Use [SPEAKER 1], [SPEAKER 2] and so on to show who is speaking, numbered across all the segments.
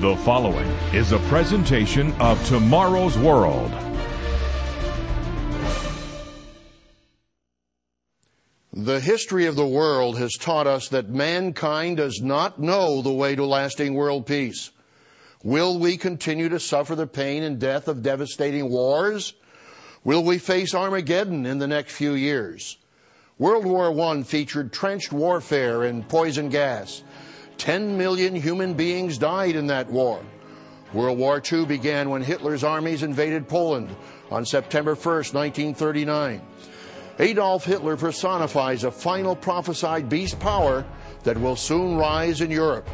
[SPEAKER 1] The following is a presentation of Tomorrow's World.
[SPEAKER 2] The history of the world has taught us that mankind does not know the way to lasting world peace. Will we continue to suffer the pain and death of devastating wars? Will we face Armageddon in the next few years? World War I featured trenched warfare and poison gas. 10 million human beings died in that war. World War II began when Hitler's armies invaded Poland on September 1, 1939. Adolf Hitler personifies a final prophesied beast power that will soon rise in Europe.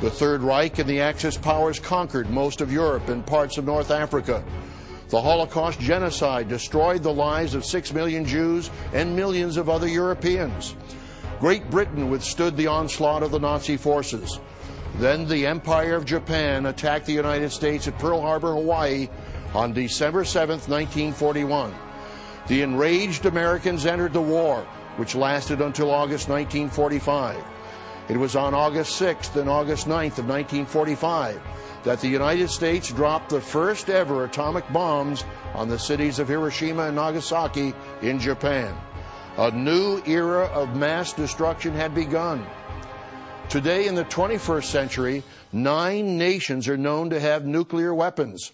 [SPEAKER 2] The Third Reich and the Axis powers conquered most of Europe and parts of North Africa. The Holocaust genocide destroyed the lives of six million Jews and millions of other Europeans. Great Britain withstood the onslaught of the Nazi forces. Then the Empire of Japan attacked the United States at Pearl Harbor, Hawaii on December 7, 1941. The enraged Americans entered the war, which lasted until August 1945. It was on August 6th and August 9th of 1945 that the United States dropped the first ever atomic bombs on the cities of Hiroshima and Nagasaki in Japan. A new era of mass destruction had begun. Today, in the 21st century, nine nations are known to have nuclear weapons.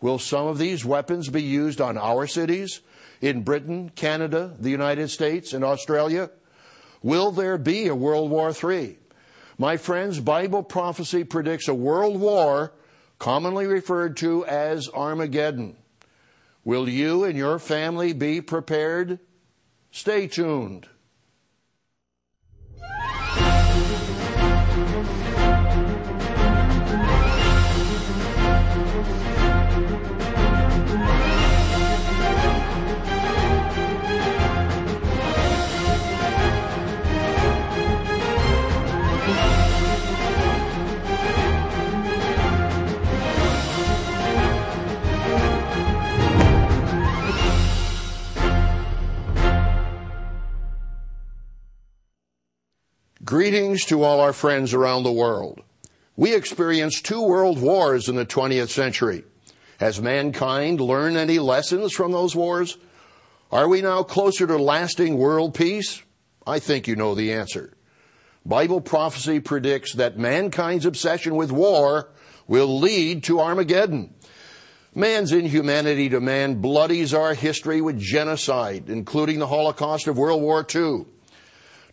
[SPEAKER 2] Will some of these weapons be used on our cities, in Britain, Canada, the United States, and Australia? Will there be a World War III? My friends, Bible prophecy predicts a world war commonly referred to as Armageddon. Will you and your family be prepared? Stay tuned. Greetings to all our friends around the world. We experienced two world wars in the 20th century. Has mankind learned any lessons from those wars? Are we now closer to lasting world peace? I think you know the answer. Bible prophecy predicts that mankind's obsession with war will lead to Armageddon. Man's inhumanity to man bloodies our history with genocide, including the Holocaust of World War II.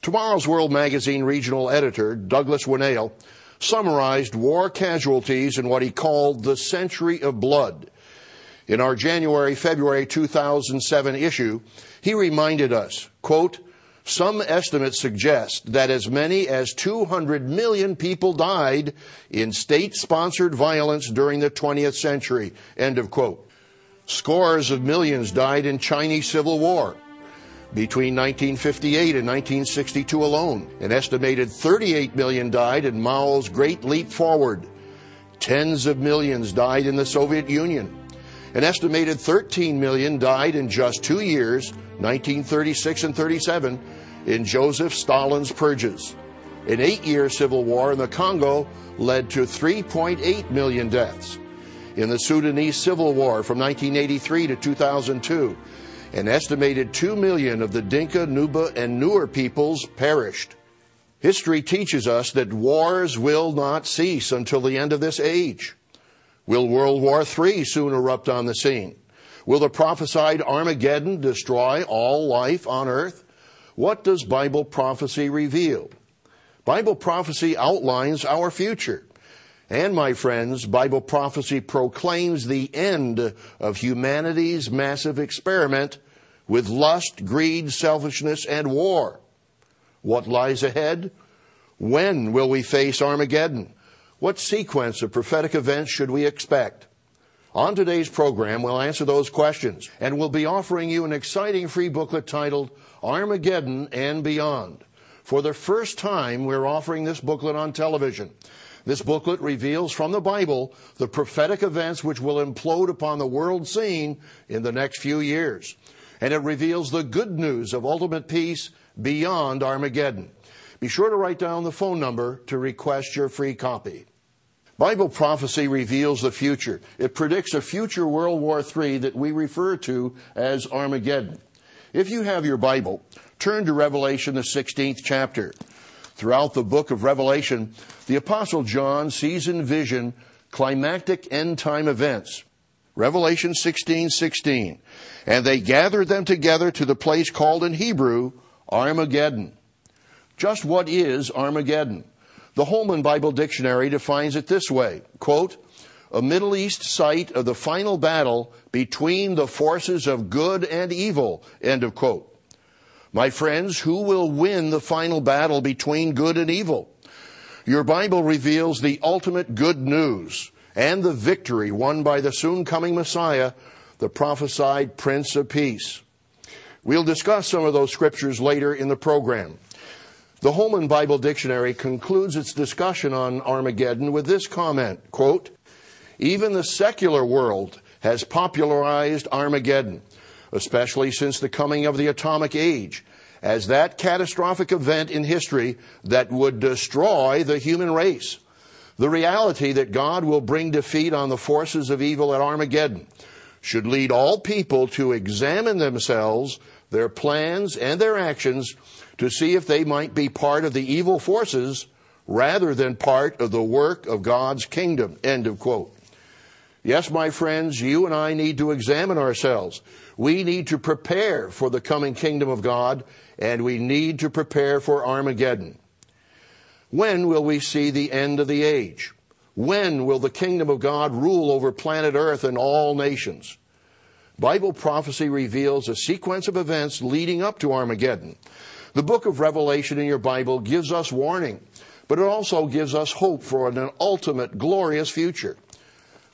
[SPEAKER 2] Tomorrow's World Magazine regional editor, Douglas Winnail, summarized war casualties in what he called the Century of Blood. In our January February 2007 issue, he reminded us, quote, some estimates suggest that as many as 200 million people died in state sponsored violence during the 20th century. End of quote. Scores of millions died in Chinese Civil War. Between 1958 and 1962 alone, an estimated 38 million died in Mao's Great Leap Forward. Tens of millions died in the Soviet Union. An estimated 13 million died in just two years, 1936 and 37, in Joseph Stalin's purges. An eight year civil war in the Congo led to 3.8 million deaths. In the Sudanese Civil War from 1983 to 2002, an estimated 2 million of the Dinka, Nuba, and Nuer peoples perished. History teaches us that wars will not cease until the end of this age. Will World War III soon erupt on the scene? Will the prophesied Armageddon destroy all life on earth? What does Bible prophecy reveal? Bible prophecy outlines our future. And my friends, Bible prophecy proclaims the end of humanity's massive experiment with lust, greed, selfishness, and war. What lies ahead? When will we face Armageddon? What sequence of prophetic events should we expect? On today's program, we'll answer those questions, and we'll be offering you an exciting free booklet titled Armageddon and Beyond. For the first time, we're offering this booklet on television. This booklet reveals from the Bible the prophetic events which will implode upon the world scene in the next few years. And it reveals the good news of ultimate peace beyond Armageddon. Be sure to write down the phone number to request your free copy. Bible prophecy reveals the future. It predicts a future World War III that we refer to as Armageddon. If you have your Bible, turn to Revelation, the 16th chapter. Throughout the book of Revelation, the Apostle John sees in vision climactic end time events. Revelation 16, 16. And they gathered them together to the place called in Hebrew Armageddon. Just what is Armageddon? The Holman Bible Dictionary defines it this way, quote, a Middle East site of the final battle between the forces of good and evil, end of quote. My friends, who will win the final battle between good and evil? Your Bible reveals the ultimate good news and the victory won by the soon coming Messiah, the prophesied Prince of Peace. We'll discuss some of those scriptures later in the program. The Holman Bible Dictionary concludes its discussion on Armageddon with this comment, quote, even the secular world has popularized Armageddon, especially since the coming of the atomic age, as that catastrophic event in history that would destroy the human race. The reality that God will bring defeat on the forces of evil at Armageddon should lead all people to examine themselves, their plans, and their actions to see if they might be part of the evil forces rather than part of the work of God's kingdom. End of quote. Yes, my friends, you and I need to examine ourselves. We need to prepare for the coming kingdom of God, and we need to prepare for Armageddon. When will we see the end of the age? When will the kingdom of God rule over planet Earth and all nations? Bible prophecy reveals a sequence of events leading up to Armageddon. The book of Revelation in your Bible gives us warning, but it also gives us hope for an ultimate glorious future.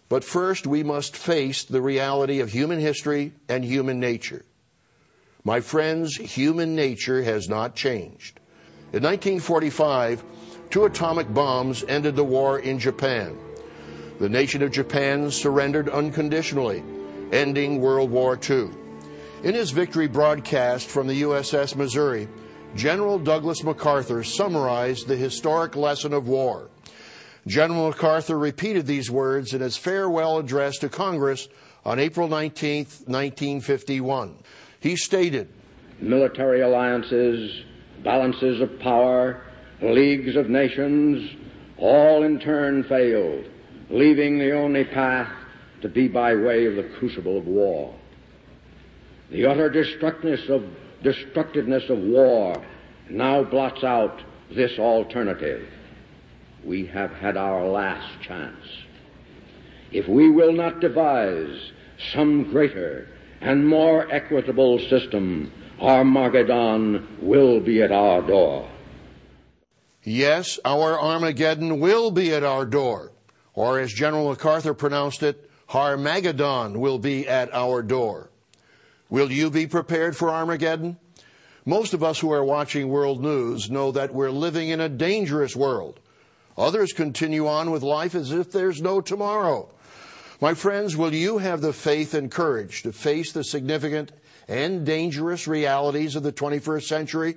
[SPEAKER 2] But first, we must face the reality of human history and human nature. My friends, human nature has not changed. In 1945, two atomic bombs ended the war in Japan. The nation of Japan surrendered unconditionally, ending World War II. In his victory broadcast from the USS Missouri, General Douglas MacArthur summarized the historic lesson of war. General MacArthur repeated these words in his farewell address to Congress on April 19, 1951. He stated,
[SPEAKER 3] Military alliances, balances of power, leagues of nations, all in turn failed, leaving the only path to be by way of the crucible of war. The utter destructiveness of destructiveness of war now blots out this alternative. We have had our last chance. If we will not devise some greater and more equitable system, Armageddon will be at our door.
[SPEAKER 2] Yes, our Armageddon will be at our door. Or as General MacArthur pronounced it, Armageddon will be at our door. Will you be prepared for Armageddon? Most of us who are watching world news know that we're living in a dangerous world. Others continue on with life as if there's no tomorrow. My friends, will you have the faith and courage to face the significant and dangerous realities of the 21st century?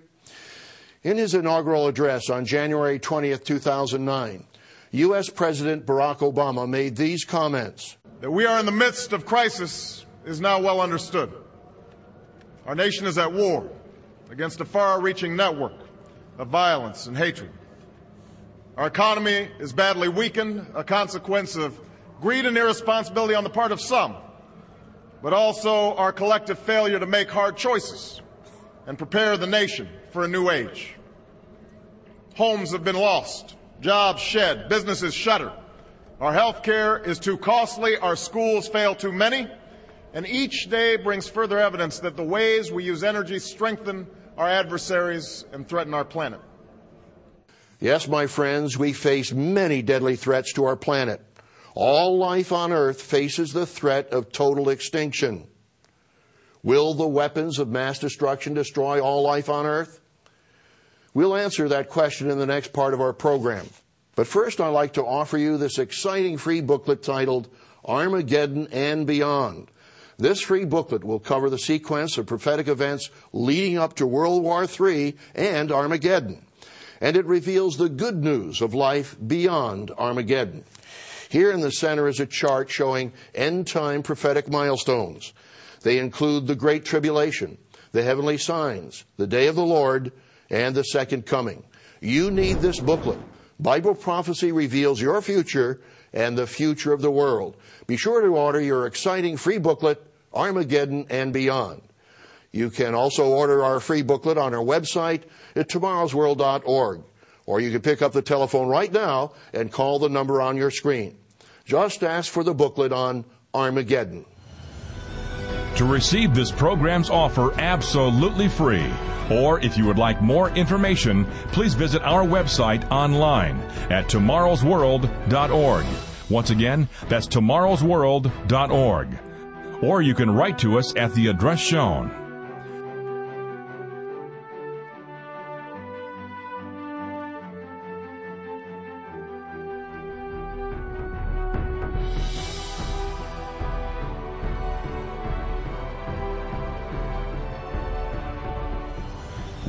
[SPEAKER 2] In his inaugural address on January 20th, 2009, U.S. President Barack Obama made these comments.
[SPEAKER 4] That we are in the midst of crisis is now well understood. Our nation is at war against a far reaching network of violence and hatred. Our economy is badly weakened, a consequence of greed and irresponsibility on the part of some, but also our collective failure to make hard choices and prepare the nation for a new age. Homes have been lost, jobs shed, businesses shuttered. Our health care is too costly, our schools fail too many, and each day brings further evidence that the ways we use energy strengthen our adversaries and threaten our planet.
[SPEAKER 2] Yes, my friends, we face many deadly threats to our planet. All life on Earth faces the threat of total extinction. Will the weapons of mass destruction destroy all life on Earth? We'll answer that question in the next part of our program. But first, I'd like to offer you this exciting free booklet titled Armageddon and Beyond this free booklet will cover the sequence of prophetic events leading up to World War III and Armageddon. And it reveals the good news of life beyond Armageddon. Here in the center is a chart showing end time prophetic milestones. They include the Great Tribulation, the heavenly signs, the day of the Lord, and the second coming. You need this booklet. Bible prophecy reveals your future and the future of the world. Be sure to order your exciting free booklet, Armageddon and Beyond. You can also order our free booklet on our website at tomorrowsworld.org. Or you can pick up the telephone right now and call the number on your screen. Just ask for the booklet on Armageddon.
[SPEAKER 1] To receive this program's offer absolutely free, or if you would like more information, please visit our website online at tomorrowsworld.org. Once again, that's tomorrowsworld.org. Or you can write to us at the address shown.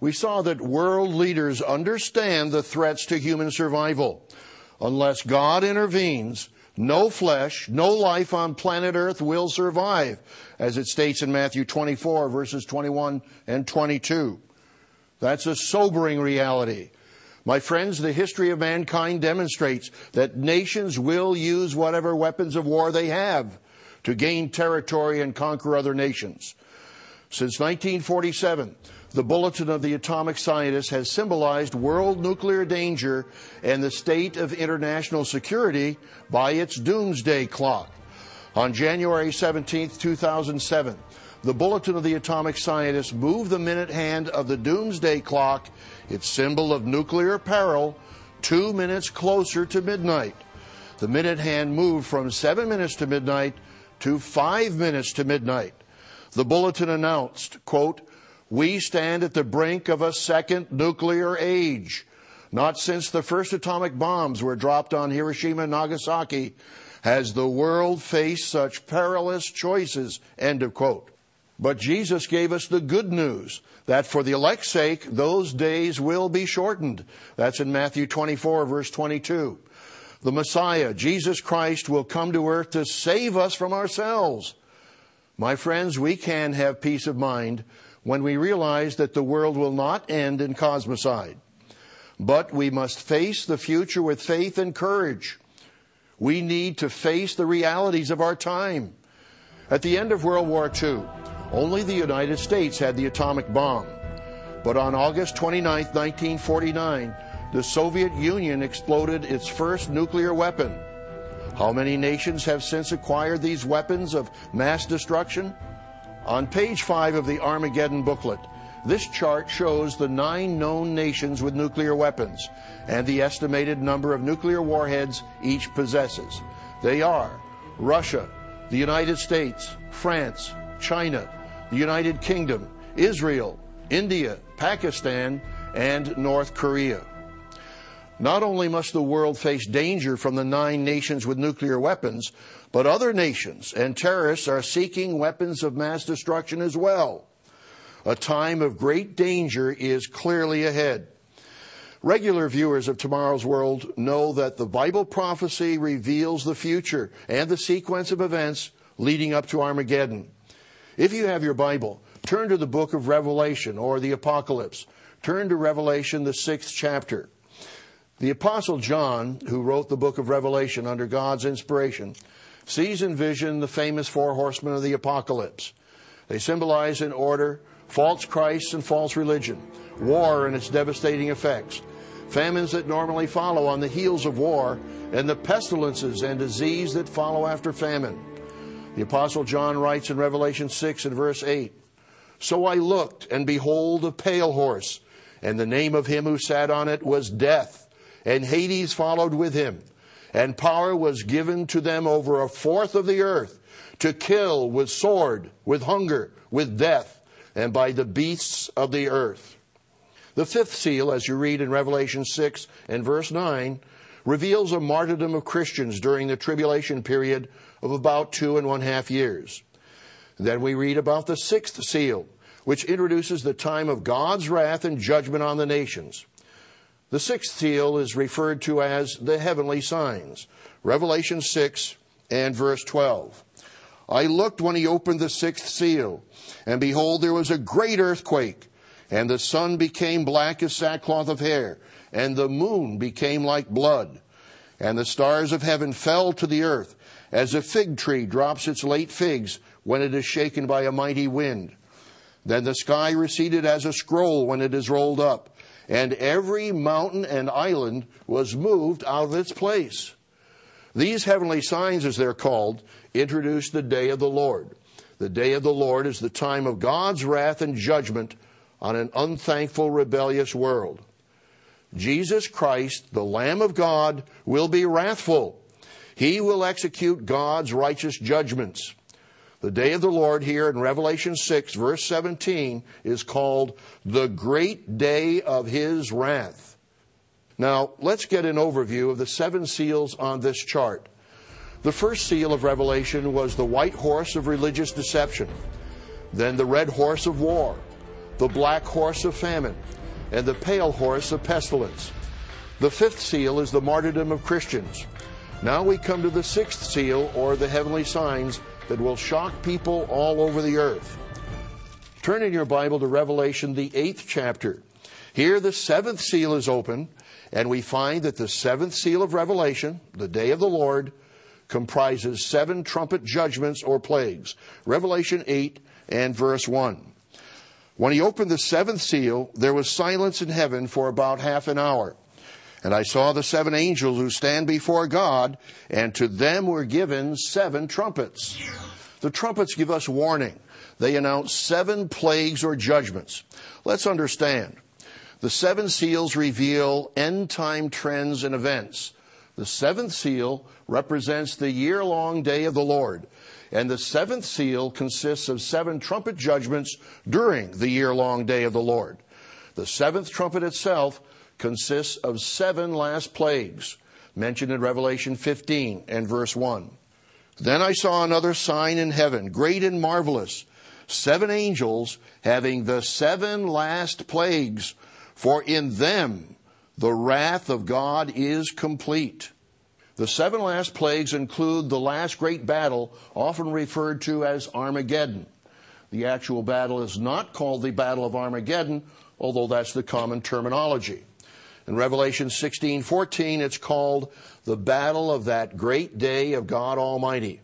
[SPEAKER 2] we saw that world leaders understand the threats to human survival. Unless God intervenes, no flesh, no life on planet Earth will survive, as it states in Matthew 24, verses 21 and 22. That's a sobering reality. My friends, the history of mankind demonstrates that nations will use whatever weapons of war they have to gain territory and conquer other nations. Since 1947, the Bulletin of the Atomic Scientist has symbolized world nuclear danger and the state of international security by its doomsday clock. On January 17, 2007, the Bulletin of the Atomic Scientist moved the minute hand of the doomsday clock, its symbol of nuclear peril, two minutes closer to midnight. The minute hand moved from seven minutes to midnight to five minutes to midnight. The bulletin announced, quote, we stand at the brink of a second nuclear age. Not since the first atomic bombs were dropped on Hiroshima and Nagasaki has the world faced such perilous choices. End of quote. But Jesus gave us the good news that for the elect's sake, those days will be shortened. That's in Matthew 24, verse 22. The Messiah, Jesus Christ, will come to earth to save us from ourselves. My friends, we can have peace of mind when we realize that the world will not end in cosmocide. But we must face the future with faith and courage. We need to face the realities of our time. At the end of World War II, only the United States had the atomic bomb. But on August 29, 1949, the Soviet Union exploded its first nuclear weapon. How many nations have since acquired these weapons of mass destruction? On page 5 of the Armageddon booklet, this chart shows the nine known nations with nuclear weapons and the estimated number of nuclear warheads each possesses. They are Russia, the United States, France, China, the United Kingdom, Israel, India, Pakistan, and North Korea. Not only must the world face danger from the nine nations with nuclear weapons, but other nations and terrorists are seeking weapons of mass destruction as well. A time of great danger is clearly ahead. Regular viewers of Tomorrow's World know that the Bible prophecy reveals the future and the sequence of events leading up to Armageddon. If you have your Bible, turn to the book of Revelation or the Apocalypse. Turn to Revelation, the sixth chapter. The Apostle John, who wrote the book of Revelation under God's inspiration, sees in vision the famous four horsemen of the apocalypse. They symbolize in order false Christs and false religion, war and its devastating effects, famines that normally follow on the heels of war, and the pestilences and disease that follow after famine. The Apostle John writes in Revelation 6 and verse 8 So I looked, and behold, a pale horse, and the name of him who sat on it was Death, and Hades followed with him and power was given to them over a fourth of the earth to kill with sword, with hunger, with death, and by the beasts of the earth. The fifth seal, as you read in Revelation 6 and verse 9, reveals a martyrdom of Christians during the tribulation period of about two and one half years. Then we read about the sixth seal, which introduces the time of God's wrath and judgment on the nations. The sixth seal is referred to as the heavenly signs. Revelation 6 and verse 12. I looked when he opened the sixth seal, and behold, there was a great earthquake, and the sun became black as sackcloth of hair, and the moon became like blood, and the stars of heaven fell to the earth, as a fig tree drops its late figs when it is shaken by a mighty wind. Then the sky receded as a scroll when it is rolled up and every mountain and island was moved out of its place. These heavenly signs, as they're called, introduce the day of the Lord. The day of the Lord is the time of God's wrath and judgment on an unthankful, rebellious world. Jesus Christ, the Lamb of God, will be wrathful. He will execute God's righteous judgments. The day of the Lord here in Revelation 6, verse 17, is called the great day of his wrath. Now, let's get an overview of the seven seals on this chart. The first seal of Revelation was the white horse of religious deception, then the red horse of war, the black horse of famine, and the pale horse of pestilence. The fifth seal is the martyrdom of Christians. Now we come to the sixth seal, or the heavenly signs, that will shock people all over the earth. Turn in your Bible to Revelation, the eighth chapter. Here, the seventh seal is open, and we find that the seventh seal of Revelation, the day of the Lord, comprises seven trumpet judgments or plagues. Revelation 8 and verse 1. When he opened the seventh seal, there was silence in heaven for about half an hour. And I saw the seven angels who stand before God, and to them were given seven trumpets. The trumpets give us warning. They announce seven plagues or judgments. Let's understand. The seven seals reveal end time trends and events. The seventh seal represents the year long day of the Lord. And the seventh seal consists of seven trumpet judgments during the year long day of the Lord. The seventh trumpet itself consists of seven last plagues mentioned in Revelation 15 and verse 1. Then I saw another sign in heaven, great and marvelous, seven angels having the seven last plagues, for in them the wrath of God is complete. The seven last plagues include the last great battle, often referred to as Armageddon. The actual battle is not called the Battle of Armageddon, although that's the common terminology. In Revelation 16:14 it's called the battle of that great day of God Almighty.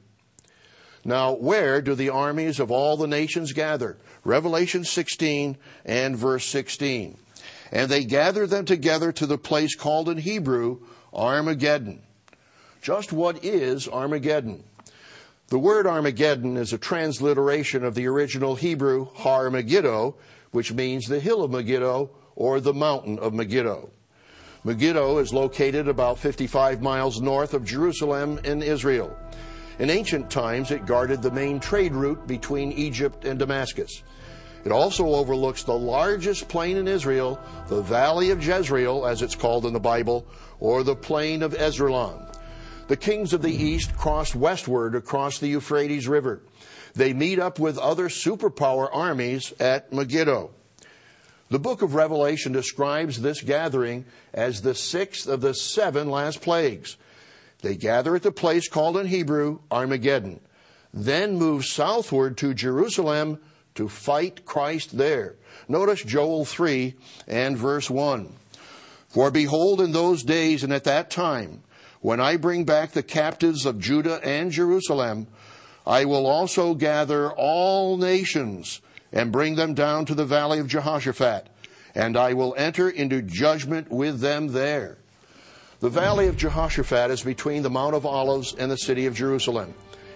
[SPEAKER 2] Now, where do the armies of all the nations gather? Revelation 16 and verse 16. And they gather them together to the place called in Hebrew Armageddon. Just what is Armageddon? The word Armageddon is a transliteration of the original Hebrew Har Megiddo, which means the hill of Megiddo or the mountain of Megiddo. Megiddo is located about 55 miles north of Jerusalem in Israel. In ancient times, it guarded the main trade route between Egypt and Damascus. It also overlooks the largest plain in Israel, the Valley of Jezreel, as it's called in the Bible, or the plain of Esdraelon. The kings of the east crossed westward across the Euphrates River. They meet up with other superpower armies at Megiddo. The book of Revelation describes this gathering as the sixth of the seven last plagues. They gather at the place called in Hebrew Armageddon, then move southward to Jerusalem to fight Christ there. Notice Joel 3 and verse 1. For behold, in those days and at that time, when I bring back the captives of Judah and Jerusalem, I will also gather all nations and bring them down to the valley of Jehoshaphat, and I will enter into judgment with them there. The valley of Jehoshaphat is between the Mount of Olives and the city of Jerusalem.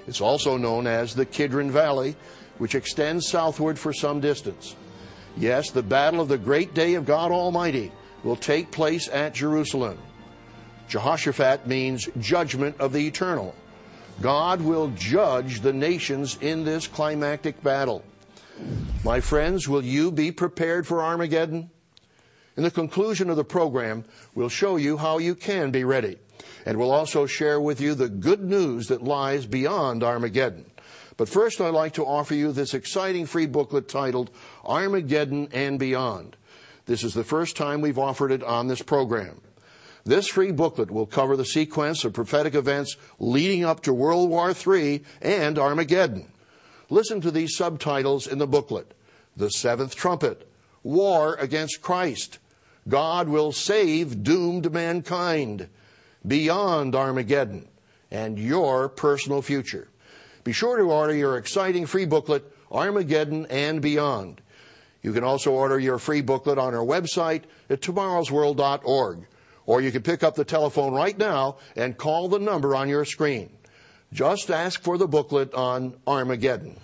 [SPEAKER 2] It's also known as the Kidron Valley, which extends southward for some distance. Yes, the battle of the great day of God Almighty will take place at Jerusalem. Jehoshaphat means judgment of the eternal. God will judge the nations in this climactic battle. My friends, will you be prepared for Armageddon? In the conclusion of the program, we'll show you how you can be ready. And we'll also share with you the good news that lies beyond Armageddon. But first, I'd like to offer you this exciting free booklet titled Armageddon and Beyond. This is the first time we've offered it on this program. This free booklet will cover the sequence of prophetic events leading up to World War III and Armageddon. Listen to these subtitles in the booklet The Seventh Trumpet, War Against Christ, God Will Save Doomed Mankind, Beyond Armageddon, and Your Personal Future. Be sure to order your exciting free booklet, Armageddon and Beyond. You can also order your free booklet on our website at tomorrowsworld.org, or you can pick up the telephone right now and call the number on your screen. Just ask for the booklet on Armageddon.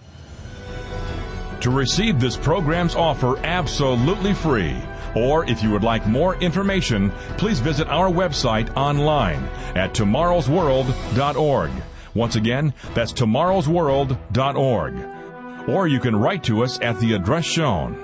[SPEAKER 1] To receive this program's offer absolutely free, or if you would like more information, please visit our website online at tomorrowsworld.org. Once again, that's tomorrowsworld.org. Or you can write to us at the address shown.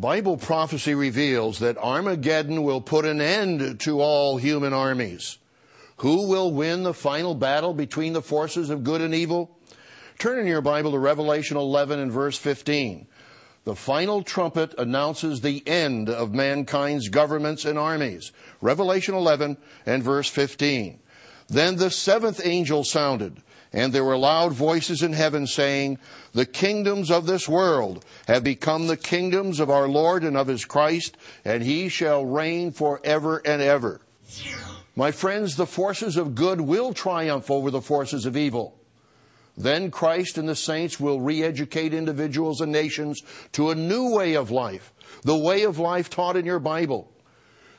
[SPEAKER 2] Bible prophecy reveals that Armageddon will put an end to all human armies. Who will win the final battle between the forces of good and evil? Turn in your Bible to Revelation 11 and verse 15. The final trumpet announces the end of mankind's governments and armies. Revelation 11 and verse 15. Then the seventh angel sounded and there were loud voices in heaven saying, The kingdoms of this world have become the kingdoms of our Lord and of his Christ, and he shall reign forever and ever. My friends, the forces of good will triumph over the forces of evil. Then Christ and the saints will re educate individuals and nations to a new way of life, the way of life taught in your Bible.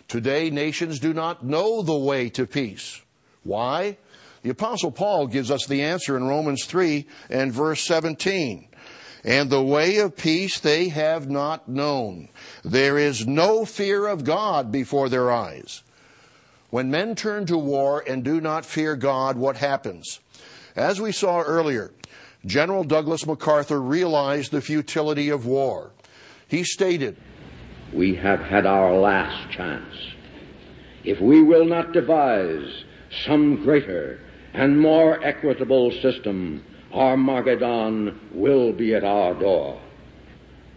[SPEAKER 2] Today, nations do not know the way to peace. Why? The apostle Paul gives us the answer in Romans 3 and verse 17. And the way of peace they have not known. There is no fear of God before their eyes. When men turn to war and do not fear God, what happens? As we saw earlier, General Douglas MacArthur realized the futility of war. He stated,
[SPEAKER 3] We have had our last chance. If we will not devise some greater and more equitable system, Armageddon will be at our door.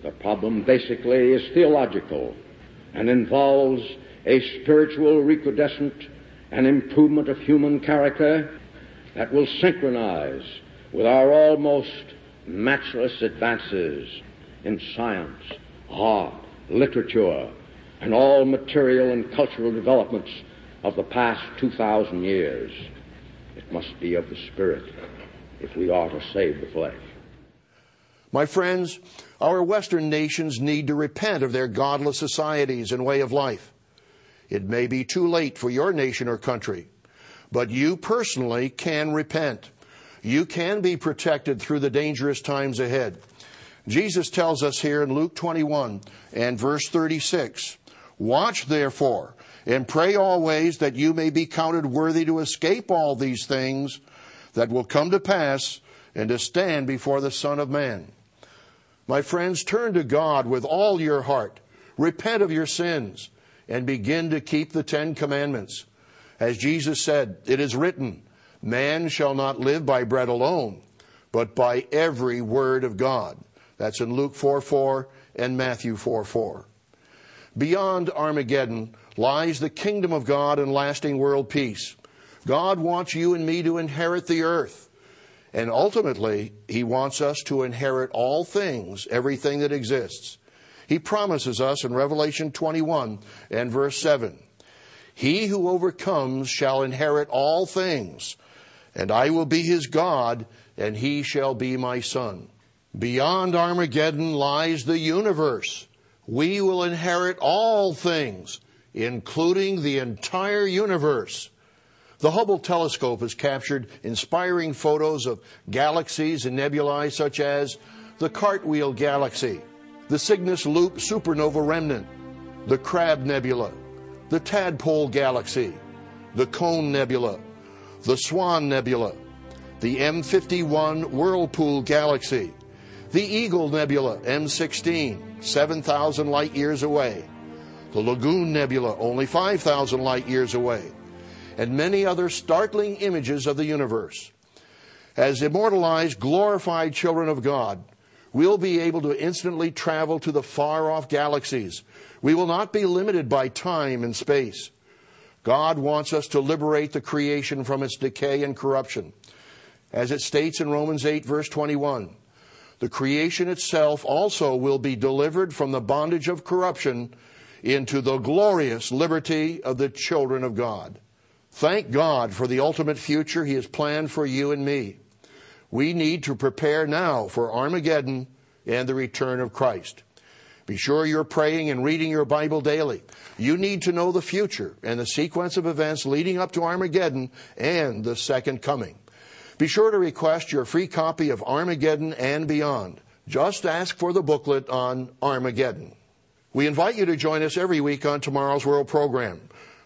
[SPEAKER 3] The problem basically is theological and involves a spiritual recrudescent and improvement of human character that will synchronize with our almost matchless advances in science, art, literature, and all material and cultural developments of the past 2,000 years. It must be of the Spirit if we are to save the flesh.
[SPEAKER 2] My friends, our Western nations need to repent of their godless societies and way of life. It may be too late for your nation or country, but you personally can repent. You can be protected through the dangerous times ahead. Jesus tells us here in Luke 21 and verse 36 Watch therefore and pray always that you may be counted worthy to escape all these things that will come to pass and to stand before the Son of Man. My friends, turn to God with all your heart, repent of your sins, and begin to keep the Ten Commandments. As Jesus said, it is written, Man shall not live by bread alone, but by every word of God. That's in Luke 4 4 and Matthew 4 4. Beyond Armageddon lies the kingdom of God and lasting world peace. God wants you and me to inherit the earth. And ultimately, He wants us to inherit all things, everything that exists. He promises us in Revelation 21 and verse 7 He who overcomes shall inherit all things, and I will be his God, and he shall be my son. Beyond Armageddon lies the universe. We will inherit all things, including the entire universe. The Hubble telescope has captured inspiring photos of galaxies and nebulae such as the Cartwheel Galaxy, the Cygnus Loop Supernova Remnant, the Crab Nebula, the Tadpole Galaxy, the Cone Nebula, the Swan Nebula, the M51 Whirlpool Galaxy, the Eagle Nebula M16, 7,000 light years away, the Lagoon Nebula, only 5,000 light years away, and many other startling images of the universe. As immortalized, glorified children of God, we'll be able to instantly travel to the far off galaxies. We will not be limited by time and space. God wants us to liberate the creation from its decay and corruption. As it states in Romans 8, verse 21, the creation itself also will be delivered from the bondage of corruption into the glorious liberty of the children of God. Thank God for the ultimate future He has planned for you and me. We need to prepare now for Armageddon and the return of Christ. Be sure you're praying and reading your Bible daily. You need to know the future and the sequence of events leading up to Armageddon and the second coming. Be sure to request your free copy of Armageddon and Beyond. Just ask for the booklet on Armageddon. We invite you to join us every week on Tomorrow's World program.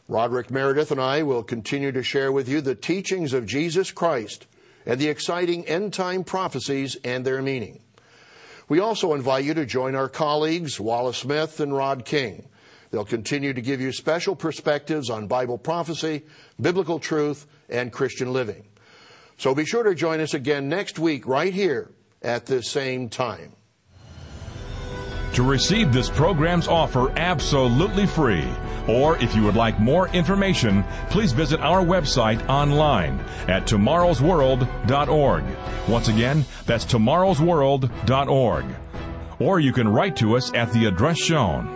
[SPEAKER 2] Roderick Meredith and I will continue to share with you the teachings of Jesus Christ and the exciting end time prophecies and their meaning. We also invite you to join our colleagues, Wallace Smith and Rod King. They'll continue to give you special perspectives on Bible prophecy, biblical truth, and Christian living. So be sure to join us again next week right here at this same time.
[SPEAKER 1] To receive this program's offer absolutely free, or if you would like more information, please visit our website online at tomorrowsworld.org. Once again, that's tomorrowsworld.org. Or you can write to us at the address shown.